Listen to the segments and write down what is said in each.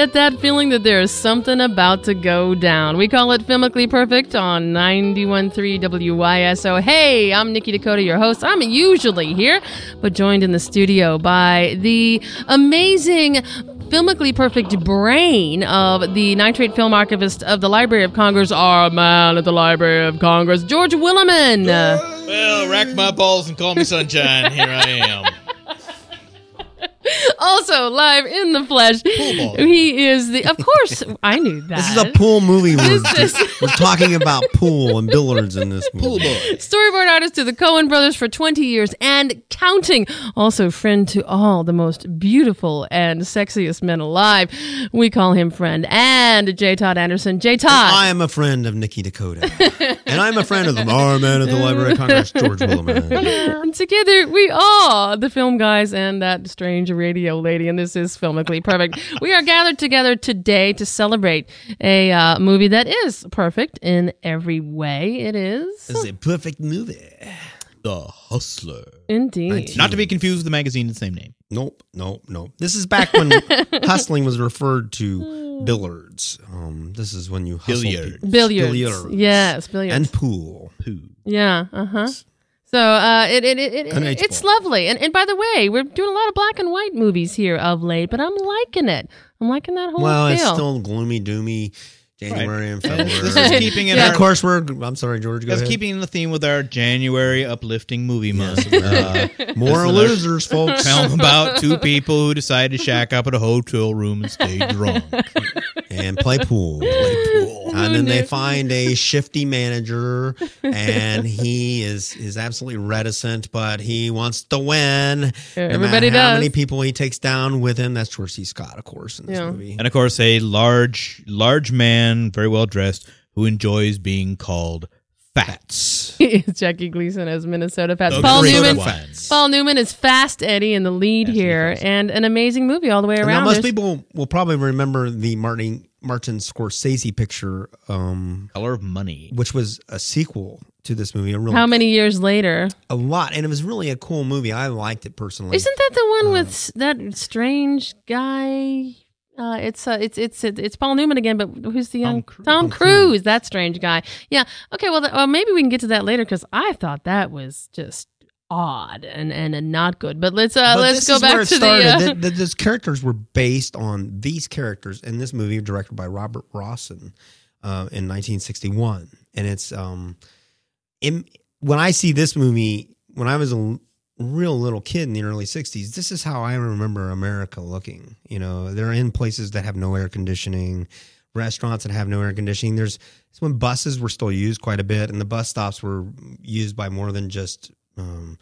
Get that feeling that there is something about to go down. We call it Filmically Perfect on 91.3 WYSO. Hey, I'm Nikki Dakota, your host. I'm usually here, but joined in the studio by the amazing filmically perfect brain of the nitrate film archivist of the Library of Congress, our man at the Library of Congress, George Willeman. Well, rack my balls and call me sunshine. Here I am. also live in the flesh. ball. He is the. Of course, I knew that. This is a pool movie. We're, This we're talking about pool and billiards in this movie. Pool boy. Storyboard artist to the Coen brothers for 20 years and counting. Also, friend to all the most beautiful and sexiest men alive. We call him friend. And J. Todd Anderson. J. Todd. I am a friend of Nikki Dakota, and I'm a friend of the our man at the Library of Congress, George Willeman. Together we are the film guys and that strange radio lady, and this is filmically perfect. we are gathered together today to celebrate a uh, movie that is perfect in every way. It is This is a perfect movie. The Hustler. indeed. Not to be confused with the magazine of the same name. Nope, nope, nope. This is back when hustling was referred to billiards. Um, this is when you hustle Billiards. Billiards. Billiards. Yes, billiards. and pool. Who? Yeah, uh huh. So uh, it, it, it, it it's ball. lovely, and and by the way, we're doing a lot of black and white movies here of late, but I'm liking it. I'm liking that whole Well, feel. it's still gloomy, doomy, January and And February. this is keeping in Yeah, our of course, we're. I'm sorry, George. Go That's ahead. keeping the theme with our January uplifting movie month. Uh, More losers, folks. film about two people who decide to shack up at a hotel room and stay drunk. and play pool. And then they find a shifty manager, and he is is absolutely reticent, but he wants to win. no Everybody matter how many people he takes down with him. That's George C. Scott, of course, in this Yeah. movie. And of course, a large, large man, very well dressed, who enjoys being called Fats. Jackie Gleason as Minnesota Fats. The Paul Newman. Fats. Paul Newman is Fast Eddie in the lead Yes, he here, is. and an amazing movie all the way around. now most There's- people will probably remember the Martin Martin Scorsese picture, um, Color of Money. which was a sequel to this movie. A really How many years later? a lot, and it was really a cool movie. I liked it personally. Isn't that the one Uh, with that strange guy? Uh, it's uh, it's it's it's Paul Newman again, but who's the young Cruise. Tom Cruise? That strange guy. Yeah. Okay. Well, th- well, maybe we can get to that later because I thought that was just odd and and, and not good. But let's uh But let's this go is where back it to started. the. Uh, Th- th- those characters were based on these characters in this movie, directed by Robert Rossen uh, in 1961, and it's um, in, when I see this movie when I was a real little kid in the early 60s, this is how I remember America looking. You know, they're in places that have no air conditioning. Restaurants that have no air conditioning. There's it's when buses were still used quite a bit, and the bus stops were used by more than just um,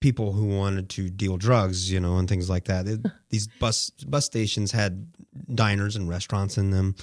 people who wanted to deal drugs, you know, and things like that. It- these bus bus stations had diners and restaurants in them,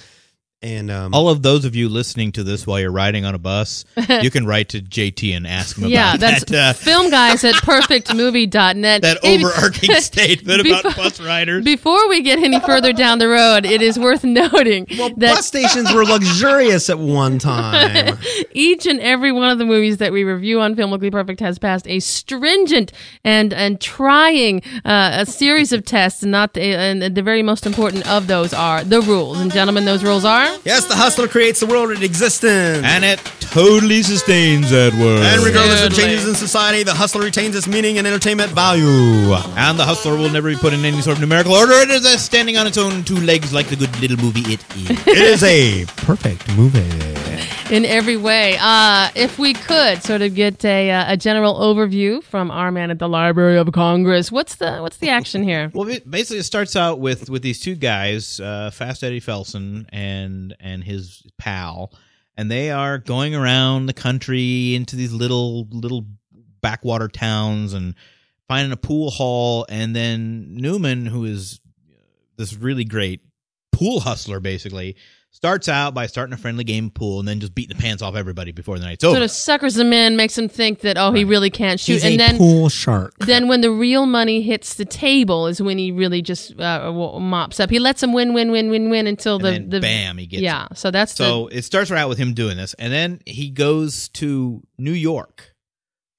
and um, All of those of you listening to this while you're riding on a bus, you can write to JT and ask him yeah, about that's that, uh, film guys at perfectmovie.net. that Hey, overarching statement about before- bus riders. Before we get any further down the road, it is worth noting well, that bus stations were luxurious at one time. each and every one of the movies that we review on Filmically Perfect has passed a stringent and and trying uh, a series of tests, and not the, and the very most important of those are the rules. And gentlemen, those rules are yes, the hustler creates the world it exists in. and it totally sustains that world. And regardless of Totally. changes in society, the hustler retains its meaning and entertainment value. And the hustler will never be put in any sort of numerical order. It is a standing on its own two legs like the good little movie it is. It is a perfect movie. in every way. Uh, if we could sort of get a, uh, a general overview from our man at the Library of Congress, what's the what's the action here? Well, ba- basically, it starts out with with these two guys, uh, Fast Eddie Felson and and his pal, and they are going around the country into these little little backwater towns and finding a pool hall, and then Newman, who is this really great pool hustler, basically starts out by starting a friendly game of pool and then just beating the pants off everybody before the night's over. Sort of suckers them in, makes them think that oh he Right. really can't shoot, He's and a then pool shark. then when the real money hits the table is when he really just uh, w- mops up. He lets them win, win, win, win, win until and the then the bam, he gets yeah. So that's So it starts right out with him doing this, and then he goes to New York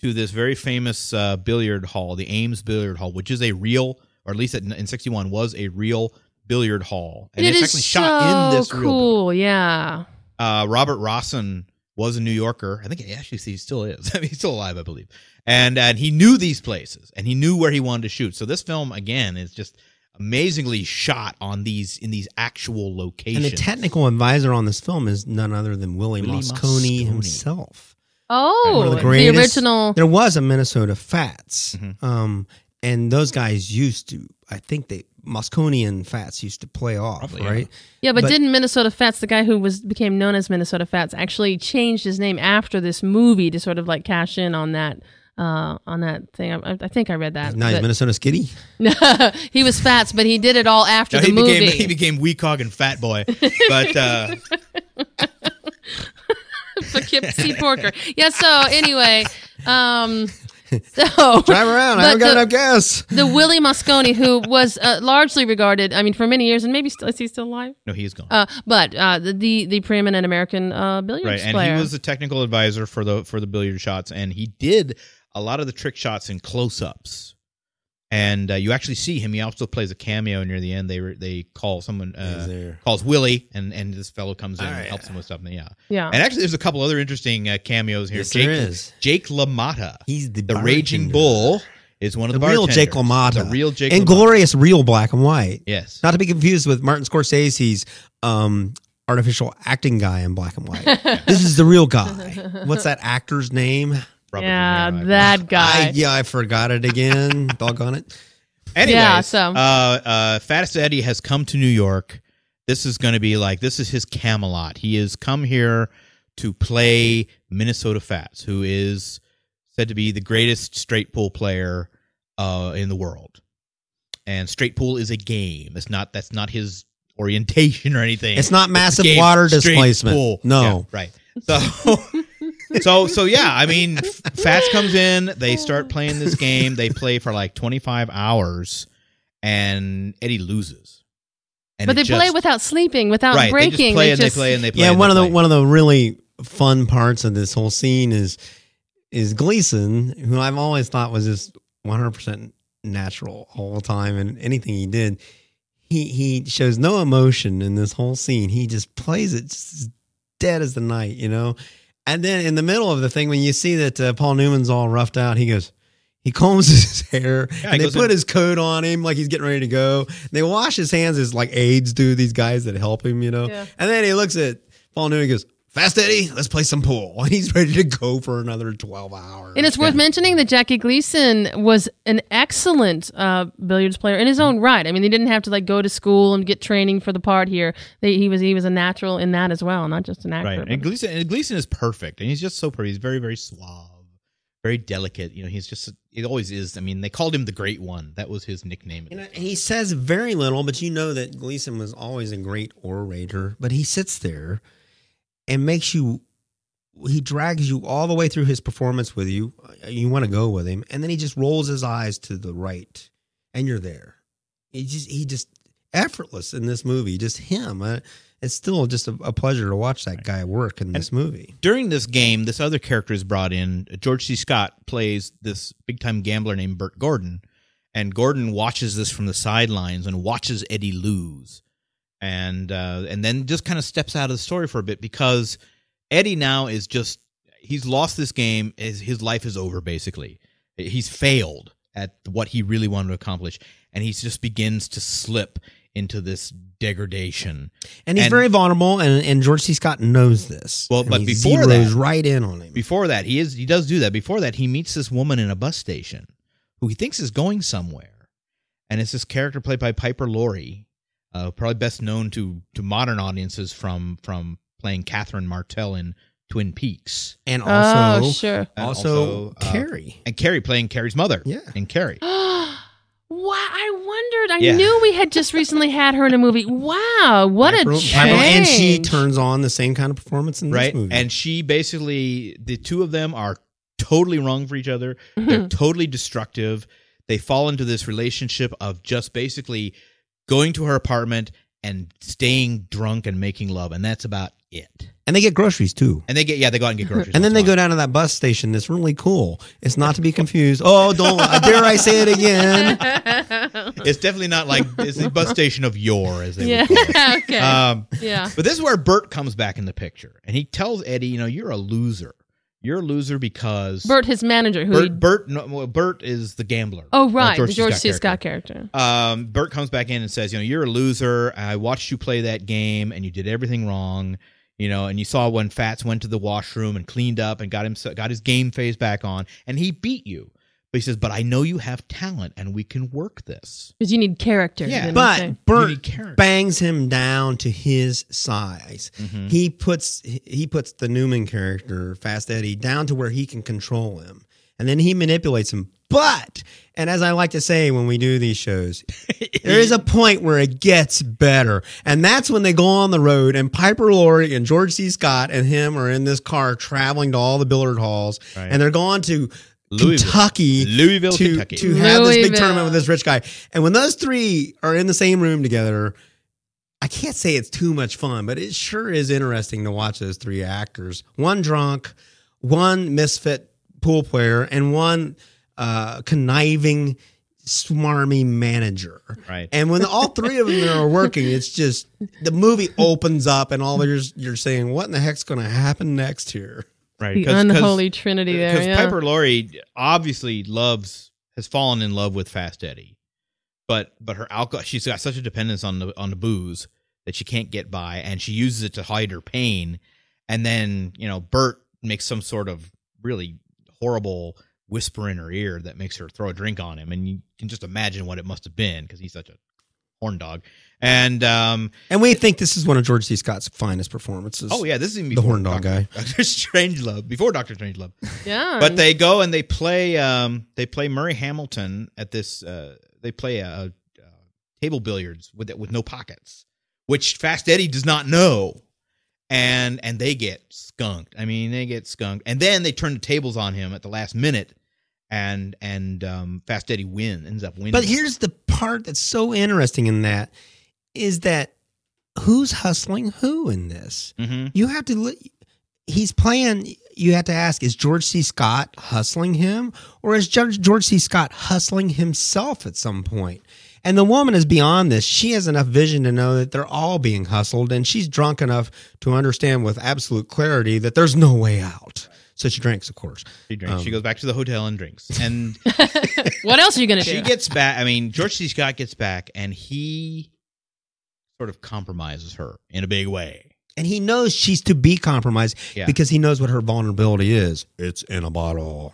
to this very famous uh, billiard hall, the Ames Billiard Hall, which is a real, or at least in, in '61 was a real billiard hall, and it it's is actually so shot in this real. cool. Yeah. Uh, Robert Rossen was a New Yorker. I think he actually he still is. I mean, he's still alive, I believe. And and he knew these places, and he knew where he wanted to shoot. So this film again is just amazingly shot on these in these actual locations. And the technical advisor on this film is none other than Willie, Willie Mosconi Mosconi. himself. Oh, of the the, greatest- original. There was a Minnesota Fats, Mhm. um, and those guys used to. I think they Mosconi and Fats used to play off, Probably, right? Yeah, but, But- didn't Minnesota Fats, the guy who was became known as Minnesota Fats, actually changed his name after this movie to sort of like cash in on that uh, on that thing? I, I think I read that. Now he's Minnesota Skitty. No, he was Fats, but he did it all after No, the he movie. became he became weak hog and fat boy, but uh, Poughkeepsie Porker. Yeah. So anyway, um, so Drive around. I But haven't got the- enough gas. the Willie Mosconi, who was uh, largely regarded, I mean, for many years, and maybe still, is he still alive? no, he's gone. Uh, but uh, the, the the preeminent American uh, billiards right, and player. he was the technical advisor for the for the billiard shots, and he did a lot of the trick shots in close ups. And uh, you actually see him. He also plays a cameo near the end. They re- they call someone uh, there. calls Willie, and and this fellow comes in Oh, and yeah. helps him with stuff. And yeah, yeah. and actually, there's a couple other interesting uh, cameos here. Yes, Jake, there is. Jake LaMotta, He's the the Raging. Bull, is one of the the, real Jake bartenders. LaMotta, the real Jake and LaMotta. glorious real black and white. Yes, Not to be confused with Martin Scorsese's um, artificial acting guy in black and white. this is the real guy. What's that actor's name? Robert yeah, De Niro, I that guy. I, yeah, I forgot it again. Doggone it. Anyways, Yeah, so- uh, uh, Fattest Eddie has come to New York. This is going to be like this is his Camelot. He has come here to play Minnesota Fats, who is said to be the greatest straight pool player uh, in the world. And straight pool is a game. It's not. That's not his orientation or anything. It's not massive game, water displacement. pool. No. Yeah, right. So, so, so yeah. I mean, Fats comes in. They start playing this game. They play for like twenty five hours, and Eddie loses. And but it they play without sleeping, without right. breaking. They just play and just- they play and they play. yeah, one of the play. one of the really fun parts of this whole scene is is Gleason, who I've always thought was just 100 percent natural all the time, and anything he did, he he shows no emotion in this whole scene. He just plays it just as dead as the night, you know. And then in the middle of the thing, when you see that uh, Paul Newman's all roughed out, he goes. He combs his hair Yeah, and they put in- his coat on him like he's getting ready to go. They wash his hands as like aides do these guys that help him, you know. Yeah. And then he looks at Paul Newman and goes, Fast Eddie, let's play some pool. He's ready to go for another 12 hours. And it's worth mentioning that Jackie Gleason was an excellent uh, billiards player in his own right. I mean, he didn't have to like go to school and get training for the part here. They, he was he was a natural in that as well, not just an actor. right. And Gleason, and Gleason is perfect, and he's just so pretty. He's very, very suave, very delicate. You know, he's just. It always is. I mean, they called him the Great One. That was his nickname. You know, he says very little, but you know that Gleason was always a great orator. But he sits there and makes you, he drags you all the way through his performance with you. You want to go with him. And then he just rolls his eyes to the right and you're there. He just, he just effortless in this movie, just him. Uh, it's still just a, a pleasure to watch that guy work in this movie. during this game, this other character is brought in. George C. Scott plays this big time gambler named Bert Gordon, and Gordon watches this from the sidelines and watches Eddie lose, and uh, and then just kind of steps out of the story for a bit because Eddie now is just he's lost this game. His his life is over basically. He's failed at what he really wanted to accomplish, and he just begins to slip into this degradation. And he's And- very vulnerable, and, and George C. Scott knows this. Well, but he before that- right in on him. before that he is he does do that before that he meets this woman in a bus station who he thinks is going somewhere and it's this character played by piper laurie uh, probably best known to to modern audiences from from playing catherine martell in Twin Peaks. and also oh, sure. And also, uh, Carrie. and Carrie playing Carrie's mother. Yeah. in Carrie. Wow, I wondered. I Yeah. knew we had just recently had her in a movie. Wow, what a Piper- change! Piper- and she turns on the same kind of performance in right? this movie. And she basically, the two of them are totally wrong for each other. They're totally destructive. They fall into this relationship of just basically going to her apartment and staying drunk and making love, and that's about it. and they get groceries too. And they get yeah, they go out and get groceries. And then they in go down to that bus station that's really cool. It's not to be confused. Oh, don't dare I say it again. It's definitely not like it's the bus station of yore, as they yeah. would call it. okay. Um, yeah. But this is where Bert comes back in the picture, and he tells Eddie, you know, you're a loser. You're a loser because Bert, his manager, who. he- Bert, Bert, no, Bert is the gambler. oh, right, the C. George Scott C. character. Scott character. Um, Bert comes back in and says, you know, you're a loser. I watched you play that game, and you did everything wrong. You know, and you saw when Fats went to the washroom and cleaned up and got him got his game face back on, and he beat you. But he says, but I know you have talent, and we can work this. Because you need character. Yeah. didn't he say? But You Bert bangs him down to his size. Mhm. He puts he puts the Newman character, Fast Eddie, down to where he can control him, and then he manipulates him. But and as I like to say when we do these shows, there is a point where it gets better, and that's when they go on the road, and Piper Laurie and George C. Scott and him are in this car traveling to all the billiard halls, Right. and they're going to Louisville. Kentucky, Louisville, to, Kentucky. to have this big tournament with this rich guy. And when those three are in the same room together, I can't say it's too much fun, but it sure is interesting to watch those three actors. One drunk, one misfit pool player, and one uh, conniving, smarmy manager. Right. And when all three of them are working, it's just the movie opens up, and all you're you're saying, "What in the heck's going to happen next here?" Right. The 'Cause- 'cause- unholy trinity there. Because Yeah. Piper Laurie obviously loves has fallen in love with Fast Eddie, but but her alcohol she's got such a dependence on the on the booze that she can't get by, and she uses it to hide her pain. And then you know Bert makes some sort of really horrible whisper in her ear that makes her throw a drink on him, and you can just imagine what it must have been because he's such a horn dog. And um, And we think this is one of George C. Scott's finest performances. oh yeah, this is even The horn dog Doctor, guy. Doctor Strangelove, before Doctor Strangelove. yeah. but they go and they play um they play Murray Hamilton at this uh they play a, a, table billiards with with no pockets which Fast Eddie does not know and and they get skunked I mean they get skunked and then they turn the tables on him at the last minute and and um Fast Eddie win ends up winning But here's the part that's so interesting in that is that who's hustling who in this? hmm You have to. He's playing. You have to ask: Is George C. Scott hustling him, or is George C. Scott hustling himself at some point? And the woman is beyond this. She has enough vision to know that they're all being hustled, and she's drunk enough to understand with absolute clarity that there's no way out. So she drinks, of course. she drinks she Um, goes back to the hotel and drinks and what else are you going to do? she gets back I mean George C Scott gets back and he sort of compromises her in a big way And he knows she's to be compromised Yeah. because he knows what her vulnerability is. It's in a bottle.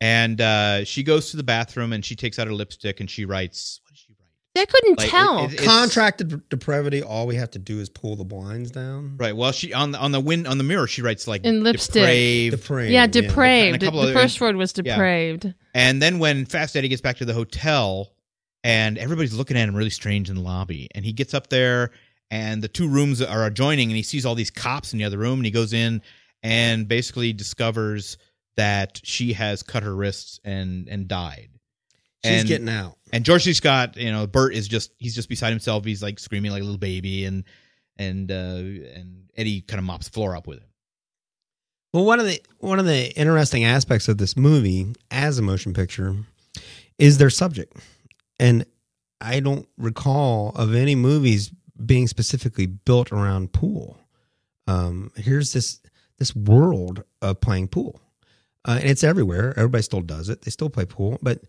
and uh, she goes to the bathroom and she takes out her lipstick and she writes what does she write I couldn't Like, tell. it- it- Contracted depravity. All we have to do is pull the blinds down. right well she on the on the win on the mirror she writes like In lipstick. depraved. Depraved. yeah, And depraved. a the of- first word was yeah. depraved. and then when fast eddie gets back to the hotel and everybody's looking at him really strange in the lobby and he gets up there and the two rooms are adjoining and he sees all these cops in the other room and he goes in and basically discovers that she has cut her wrists and and died She's And- getting out. And George C. Scott, you know, Bert is just he's just beside himself. He's like screaming like a little baby, and and uh, and Eddie kind of mops the floor up with him. Well, one of the one of the interesting aspects of this movie as a motion picture is their subject, and I don't recall of any movies being specifically built around pool. Um, here's this this world of playing pool, uh, and it's everywhere. Everybody still does it. They still play pool, but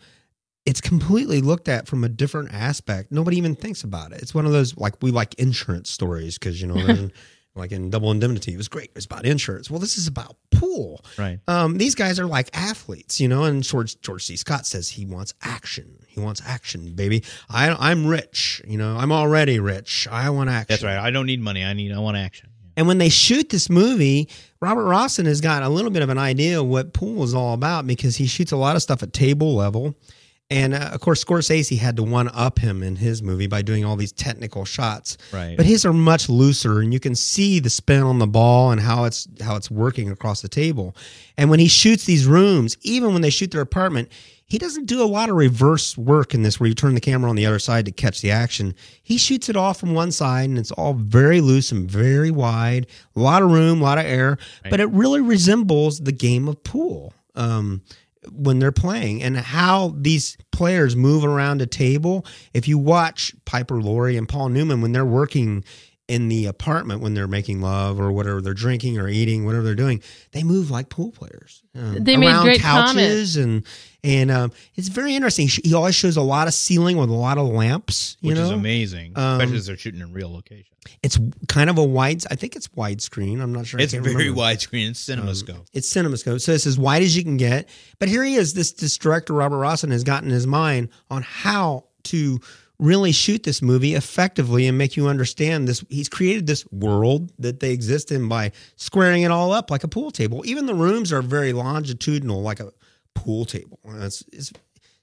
it's completely looked at from a different aspect. Nobody even thinks about it. It's one of those like we like insurance stories because you know. they're- Like in Double Indemnity, it was great. It was about insurance. Well, this is about pool Right. um, these guys are like athletes, you know. And George George C. Scott says he wants action. He wants action, baby. I, I'm rich, you know. I'm already rich. I want action. That's right. I don't need money. I need. I want action. And when they shoot this movie, Robert Rossen has got a little bit of an idea of what pool is all about because he shoots a lot of stuff at table level. And uh, of course, Scorsese had to one up him in his movie by doing all these technical shots. Right. But his are much looser, and you can see the spin on the ball and how it's how it's working across the table. And when he shoots these rooms, even when they shoot their apartment, he doesn't do a lot of reverse work in this where you turn the camera on the other side to catch the action. He shoots it off from one side and it's all very loose and very wide, a lot of room, a lot of air, but it really resembles the game of pool. Um, when they're playing and how these players move around a table. If you watch Piper Laurie and Paul Newman when they're working in the apartment when they're making love or whatever they're drinking or eating, whatever they're doing, they move like pool players. Um, They made around great couches and and um, it's very interesting. He always shows a lot of ceiling with a lot of lamps. You which know, is amazing, Um, especially as they're shooting in real location. it's kind of a wide. I think it's widescreen. I'm not sure. It's can't very remember. widescreen. It's CinemaScope. It's CinemaScope, so it's as wide as you can get. But here he is. This this director Robert Rossen has gotten his mind on how to really shoot this movie effectively and make you understand this. He's created this world that they exist in by squaring it all up like a pool table. Even the rooms are very longitudinal, like a pool table. It's, it's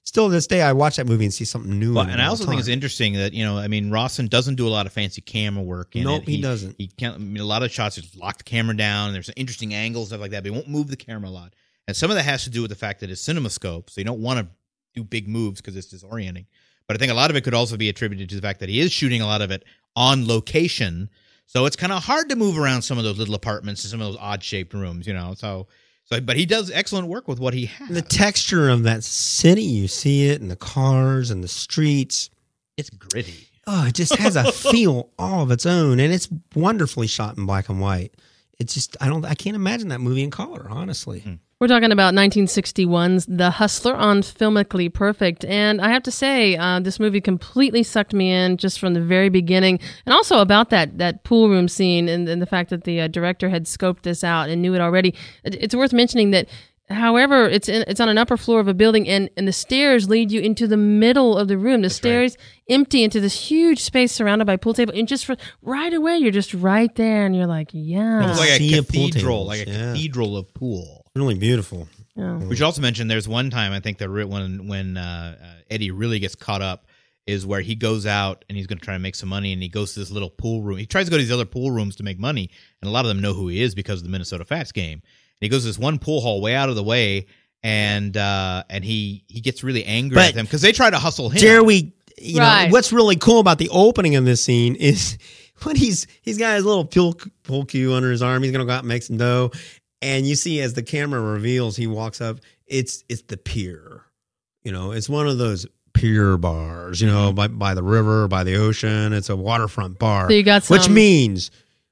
still to this day I watch that movie and see something new. Well, and I also think it's interesting that you know, I mean, Rossen doesn't do a lot of fancy camera work. In Nope, it. he doesn't. He can't. I mean, a lot of shots just lock the camera down. There's some interesting angles, stuff like that. But he won't move the camera a lot. And some of that has to do with the fact that it's CinemaScope, so you don't want to do big moves because it's disorienting. But I think a lot of it could also be attributed to the fact that he is shooting a lot of it on location, so it's kind of hard to move around some of those little apartments and some of those odd shaped rooms, you know. So, so, but he does excellent work with what he has. the texture of that city. You see it in the cars and the streets. it's gritty. oh, it just has a feel all of its own, and it's wonderfully shot in black and white. It's just I don't I can't imagine that movie in color, honestly. Hmm. We're talking about 1961's The Hustler on Filmically Perfect. And I have to say, uh, this movie completely sucked me in just from the very beginning. And also about that, that pool room scene and, and the fact that the uh, director had scoped this out and knew it already. It- It's worth mentioning that. However, it's in, it's on an upper floor of a building, and, and the stairs lead you into the middle of the room. The stairs empty into this huge space surrounded by pool table, and just for right away, you're just right there, and you're like, yeah, It's like a sea of pool cathedral, like a yeah. cathedral of pool. Really beautiful. yeah. We should also mention there's one time I think that re- when when uh, uh, Eddie really gets caught up is where he goes out and he's going to try to make some money and he goes to this little pool room. He tries to go to these other pool rooms to make money, and a lot of them know who he is because of the Minnesota Fats game. And he goes to this one pool hall way out of the way, and uh, and he he gets really angry But- at them because they try to hustle him. Dare we? You Right. know what's really cool about the opening of this scene is when he's he's got his little pool pool cue under his arm. He's gonna go out and make some dough, and you see as the camera reveals, he walks up. It's it's the pier. You know, it's one of those pier bars. You know, mm-hmm. by by the river, by the ocean. It's a waterfront bar. So you got which means.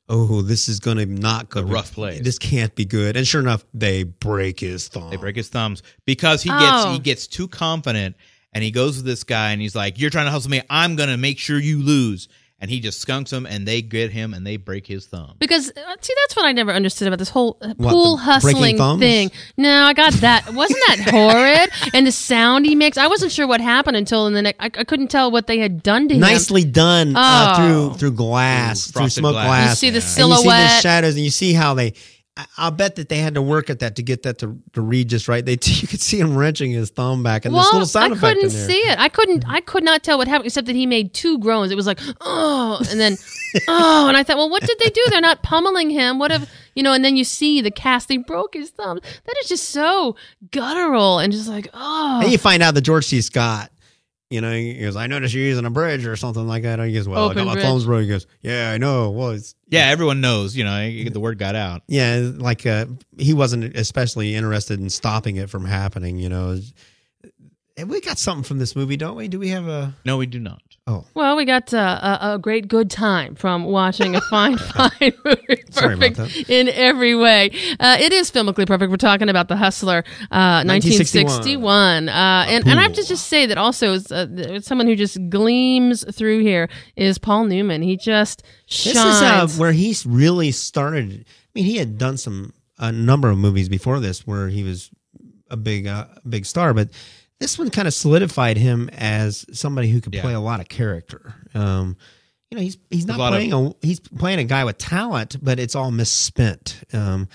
Oh, this is going to not go A rough place. This can't be good. And sure enough, they break his thumb. They break his thumbs because he gets Oh. he gets too confident and he goes to this guy and he's like, "You're trying to hustle me. I'm gonna make sure you lose." And he just skunks him and they get him and they break his thumb. Because uh, see, that's what I never understood about this whole uh, What, pool hustling thing. No, I got that. Wasn't that horrid? And the sound he makes, I wasn't sure what happened until in the next. I, I couldn't tell what they had done to him. nicely done uh, Oh. through through glass, Through through smoke glass. glass. You see the And you see the shadows, and you see how they. I- I'll bet that they had to work at that to get that to, to read just right. They you could see him wrenching his thumb back, and well, this little sound I effect couldn't in there. see it. I couldn't. Mm-hmm. I could not tell what happened except that he made two groans. It was like oh, and then oh, and I thought, well, what did they do? They're not pummeling him. What if you know? And then you see the cast. They broke his thumb. That is just so guttural and just like oh. And you find out that George C. Scott, you know, he goes, "I noticed you're using a bridge or something like that." And he goes, "Well, I Open got my bridge. thumbs broke." He goes, "Yeah, I know. Well, it's Yeah, everyone knows. You know, the word got out. yeah, like uh, he wasn't especially interested in stopping it from happening. You know, and we got something from this movie, don't we? Do we have a? No, we do not. Oh, Well, we got uh, a, a great good time from watching a fine, fine movie. Perfect in every way. Uh, it is filmically perfect. We're talking about The Hustler, uh, 1961. 1961. Uh, and, and I have to just say that also, uh, someone who just gleams through here is Paul Newman. He just shines. This is uh, where he's really started. I mean, he had done some a number of movies before this where he was a big uh, big star, but this one kind of solidified him as somebody who could Yeah. play a lot of character. Um, you know, he's he's not lot of- playing a he's playing a guy with talent, but it's all misspent. Um,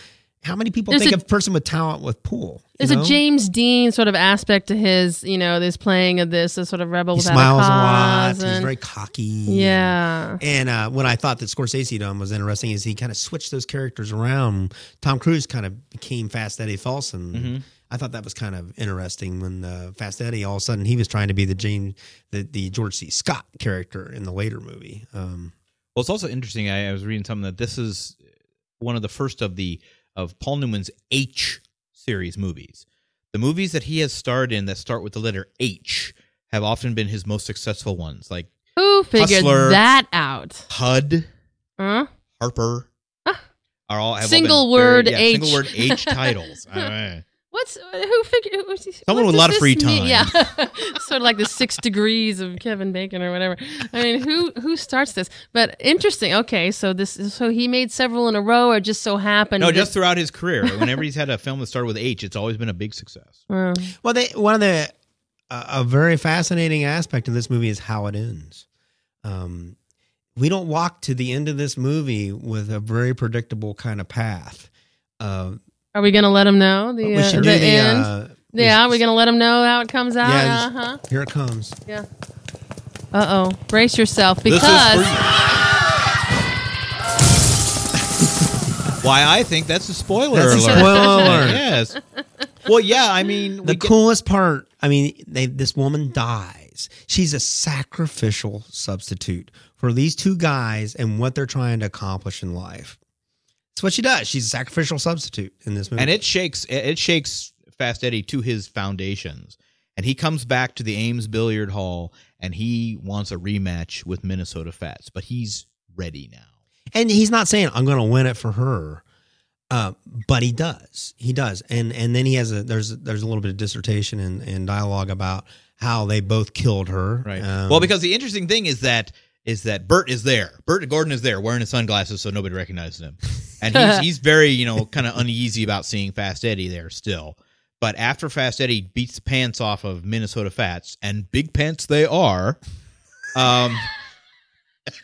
how many people There's think a- of a person with talent with pool? There's know? a James Dean sort of aspect to his, you know, this playing of this, this sort of rebel He without smiles a a lot. cause. He's and- very cocky. yeah. And uh, what I thought that Scorsese done was interesting is he kind of switched those characters around. Tom Cruise kind of became Fast Eddie Felson. Mm-hmm. I thought that was kind of interesting when uh, Fast Eddie all of a sudden he was trying to be the James, the, the George C. Scott character in the later movie. Um, Well, it's also interesting. I, I was reading something that this is one of the first of the of Paul Newman's H series movies. The movies that he has starred in that start with the letter H have often been his most successful ones, like Who figured Hustler. that out? HUD, Huh? Harper. Are all have all Single been word very, yeah, H. single word H titles. What's who figured? who- Someone what with a lot of this free mean? time. Yeah, sort of like the six degrees of Kevin Bacon or whatever. I mean, who who starts this? But interesting. Okay, so this so he made several in a row, or just so happened. no, that- just throughout his career, whenever he's had a film that started with H, it's always been a big success. Well, they, one of the uh, a very fascinating aspect of this movie is how it ends. Um, we don't walk to the end of this movie with a very predictable kind of path. Uh, are we gonna let them know the we uh, should the do the. end? Uh, yeah, should- we're gonna let them know how it comes out. Yeah, uh huh. Here it comes. Yeah. Uh oh. Brace yourself because Why I think that's a spoiler That's a alert. spoiler yes. Well, yeah. I mean, The we get- coolest part, I mean, they, this woman dies. She's a sacrificial substitute for these two guys and what they're trying to accomplish in life. That's what she does. She's a sacrificial substitute in this movie. and it shakes it shakes Fast Eddie to his foundations, and he comes back to the Ames Billiard Hall, and he wants a rematch with Minnesota Fats, but he's ready now. and he's not saying I'm going to win it for her, uh, but he does. He does, and and then he has a there's there's a little bit of dissertation and, and dialogue about how they both killed her. Right. Um, well, because the interesting thing is that is that Bert is there. Bert Gordon is there wearing his sunglasses so nobody recognizes him. And he's he's very, you know, kind of uneasy about seeing Fast Eddie there still. But after Fast Eddie beats the pants off of Minnesota Fats, and big pants they are, um,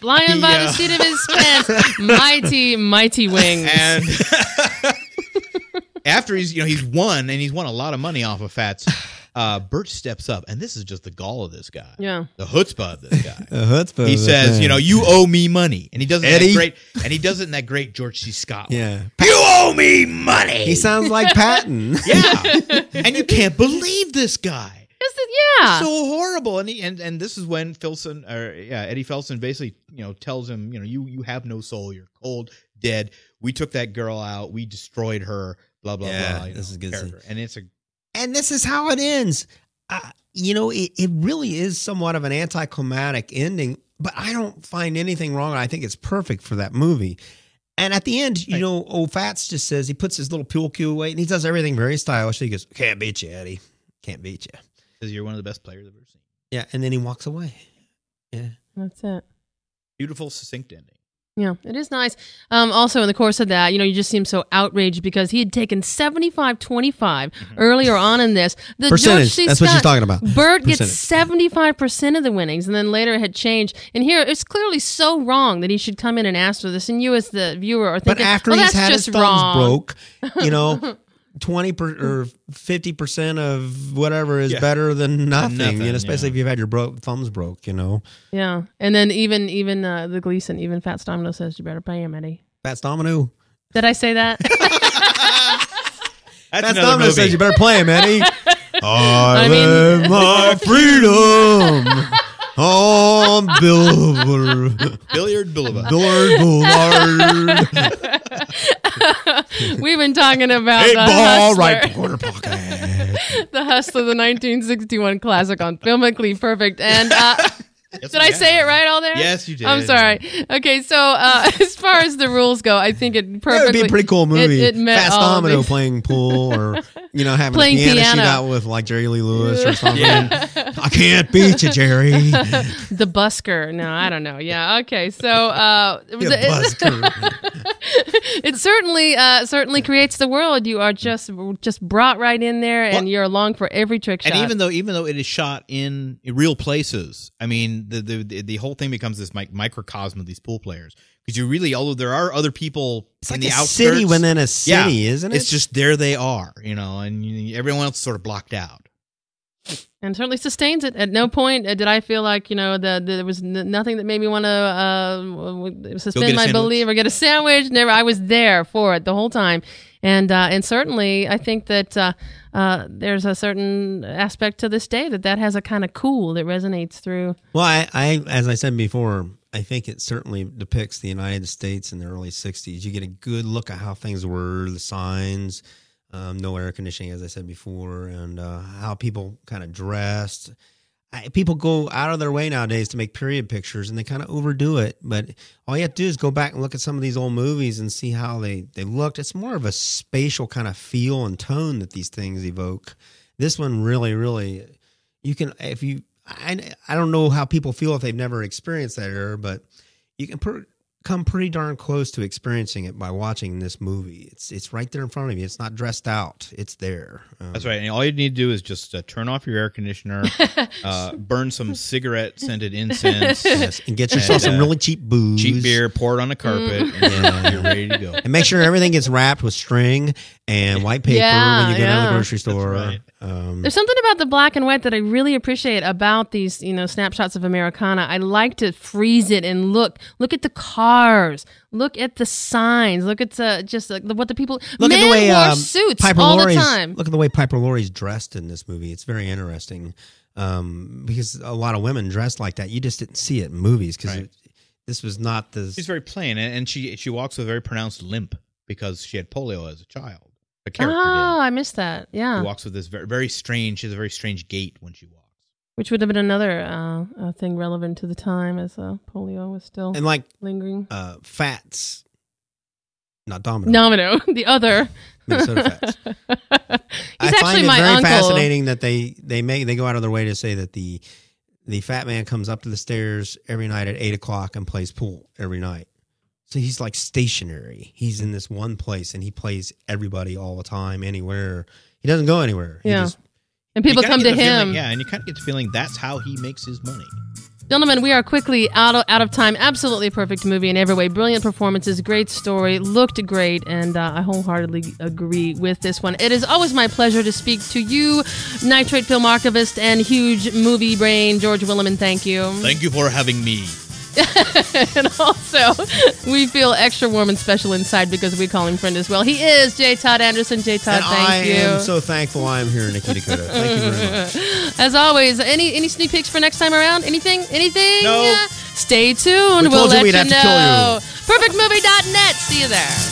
flying by Yeah. the seat of his pants, mighty, mighty wings. and after he's you know he's won and he's won a lot of money off of Fats, uh, Bert steps up, and this is just the gall of this guy, yeah. the chutzpah of this guy. a chutzpah he of says, thing. you know, you owe me money, and he does it in Eddie? that great, and he does it in that great George C. Scott. way. yeah, You owe me money. he sounds like Patton. yeah, and you can't believe this guy. Just the- yeah. So horrible, and he and and this is when Filson or yeah Eddie Felson basically you know tells him you know you you have no soul, you're cold, dead. We took that girl out, we destroyed her, blah blah Yeah, blah. you this know, is good and it's a and this is how it ends. Uh, you know, it, it really is somewhat of an anticlimactic ending, but I don't find anything wrong. I think it's perfect for that movie. And at the end, you Right. know, old Fats just says he puts his little pool cue away and he does everything very stylish. He goes, "Can't beat you, Eddie. Can't beat you." because you're one of the best players I've ever seen. Yeah, and then he walks away. Yeah, That's it. Beautiful, succinct ending. Yeah, it is nice. Um, also, in the course of that, you know, you just seem so outraged because he had taken 75 25 earlier on in this. The George percentage. C. That's what she's talking about. Bert gets 75% of the winnings, and then later it had changed. And here, it's clearly so wrong that he should come in and ask for this. And you, as the viewer, are thinking, but after well, he's that's had just his thumbs wrong. broke, you know. 20 per, or 50% of whatever is Yeah. better than nothing, Nothing, you know, especially yeah. if you've had your bro- thumbs broke, you know. Yeah. And then even even uh, the Gleason, even Fats Domino says, you better pay him, Eddie. Fats Domino. Did I say that? That's Fats another Domino movie. says you better play him, Eddie. I, I mean- live my freedom on Billboard, Billiard Boulevard. Billboard Boulevard. We've been talking about Eight the ball, Hustler. right corner pocket. the Hustler, the 1961 classic on Filmically Perfect. And uh, did I say it right all there? Yes, you did. I'm sorry. Okay, so uh, as far as the rules go, I think it That would be a pretty cool movie. It, it met Fast Domino these- playing pool or, you know, having Playing a piano, piano. shootout with like Jerry Lee Lewis or something. Yeah. I can't beat you, Jerry. The busker. No, I don't know. Yeah. Okay. So uh, the- busker. it certainly uh, certainly creates the world. You are just just brought right in there, and Well- you're along for every trick shot. And even though even though it is shot in real places, I mean the the the, the whole thing becomes this mic- microcosm of these pool players because you really although there are other people It's in like the a outskirts, city within a city, yeah, isn't it? It's just there they are, you know, and you, everyone else is sort of blocked out. And certainly sustains it. At no point uh, did I feel like you know the, the- there was n- nothing that made me want to uh, suspend my belief or get a sandwich. Never, I was there for it the whole time, and uh, and certainly I think that uh, uh, there's a certain aspect to this day that that has a kind of cool that resonates through. Well, I, I, as I said before, I think it certainly depicts the United States in the early '60s. You get a good look at how things were, the signs, um, no air conditioning, as I said before, and uh, how people kind of dressed. I, people go out of their way nowadays to make period pictures, and they kind of overdo it. But all you have to do is go back and look at some of these old movies and see how they they looked. It's more of a spatial kind of feel and tone that these things evoke. This one really, really, you can if you I, I don't know how people feel if they've never experienced that era, but you can per, come pretty darn close to experiencing it by watching this movie. It's it's right there in front of you. It's not dressed out. It's there. Um, That's right. And all you need to do is just uh, turn off your air conditioner, uh, burn some cigarette scented incense, Yes, and get yourself And, some uh, really cheap booze. cheap beer, pour it on a carpet, and you're ready to go. And make sure everything gets wrapped with string and white paper Yeah, when you go down to the grocery store. right. Um, There's something about the black and white that I really appreciate about these, you know, snapshots of Americana. I like to freeze it and look, look at the cars, look at the signs, look at the just like what the people. look men at the way wore um, suits Piper all the time. Look at the way Piper Laurie's dressed in this movie. It's very interesting um, because a lot of women dressed like that. You just didn't see it in movies because Right. this was not the. She's very plain, and, and she she walks with a very pronounced limp because she had polio as a child. The character Oh, did. I missed that. She Yeah, walks with this very very strange. She has a very strange gait when she walks. which would have been another uh, uh, thing relevant to the time as uh, polio was still and like lingering. uh, Fats, not Domino. Domino, the other. Minnesota Fats. I actually find it very uncle. fascinating that they they make they go out of their way to say that the the fat man comes up to the stairs every night at eight o'clock and plays pool every night. So he's like stationary. He's in this one place and he plays everybody all the time, anywhere. He doesn't go anywhere. He Yeah. just- And people You kinda come get to the feeling- him. yeah, and you kind of get the feeling that's how he makes his money. Gentlemen, we are quickly out of, out of time. Absolutely perfect movie in every way. Brilliant performances, great story, looked great, and uh, I wholeheartedly agree with this one. It is always my pleasure to speak to you, Nitrate Film Archivist and huge movie brain, George Willeman. Thank you. Thank you for having me. and also, we feel extra warm and special inside because we call him friend as well. He is J. Todd Anderson. J. Todd, and thank I you. I am so thankful I'm here, in Nikki Dakota. Thank you very much. As always, any any sneak peeks for next time around? Anything? Anything? No. Stay tuned. We will let you have to kill you. know. Perfectmovie.net. See you there.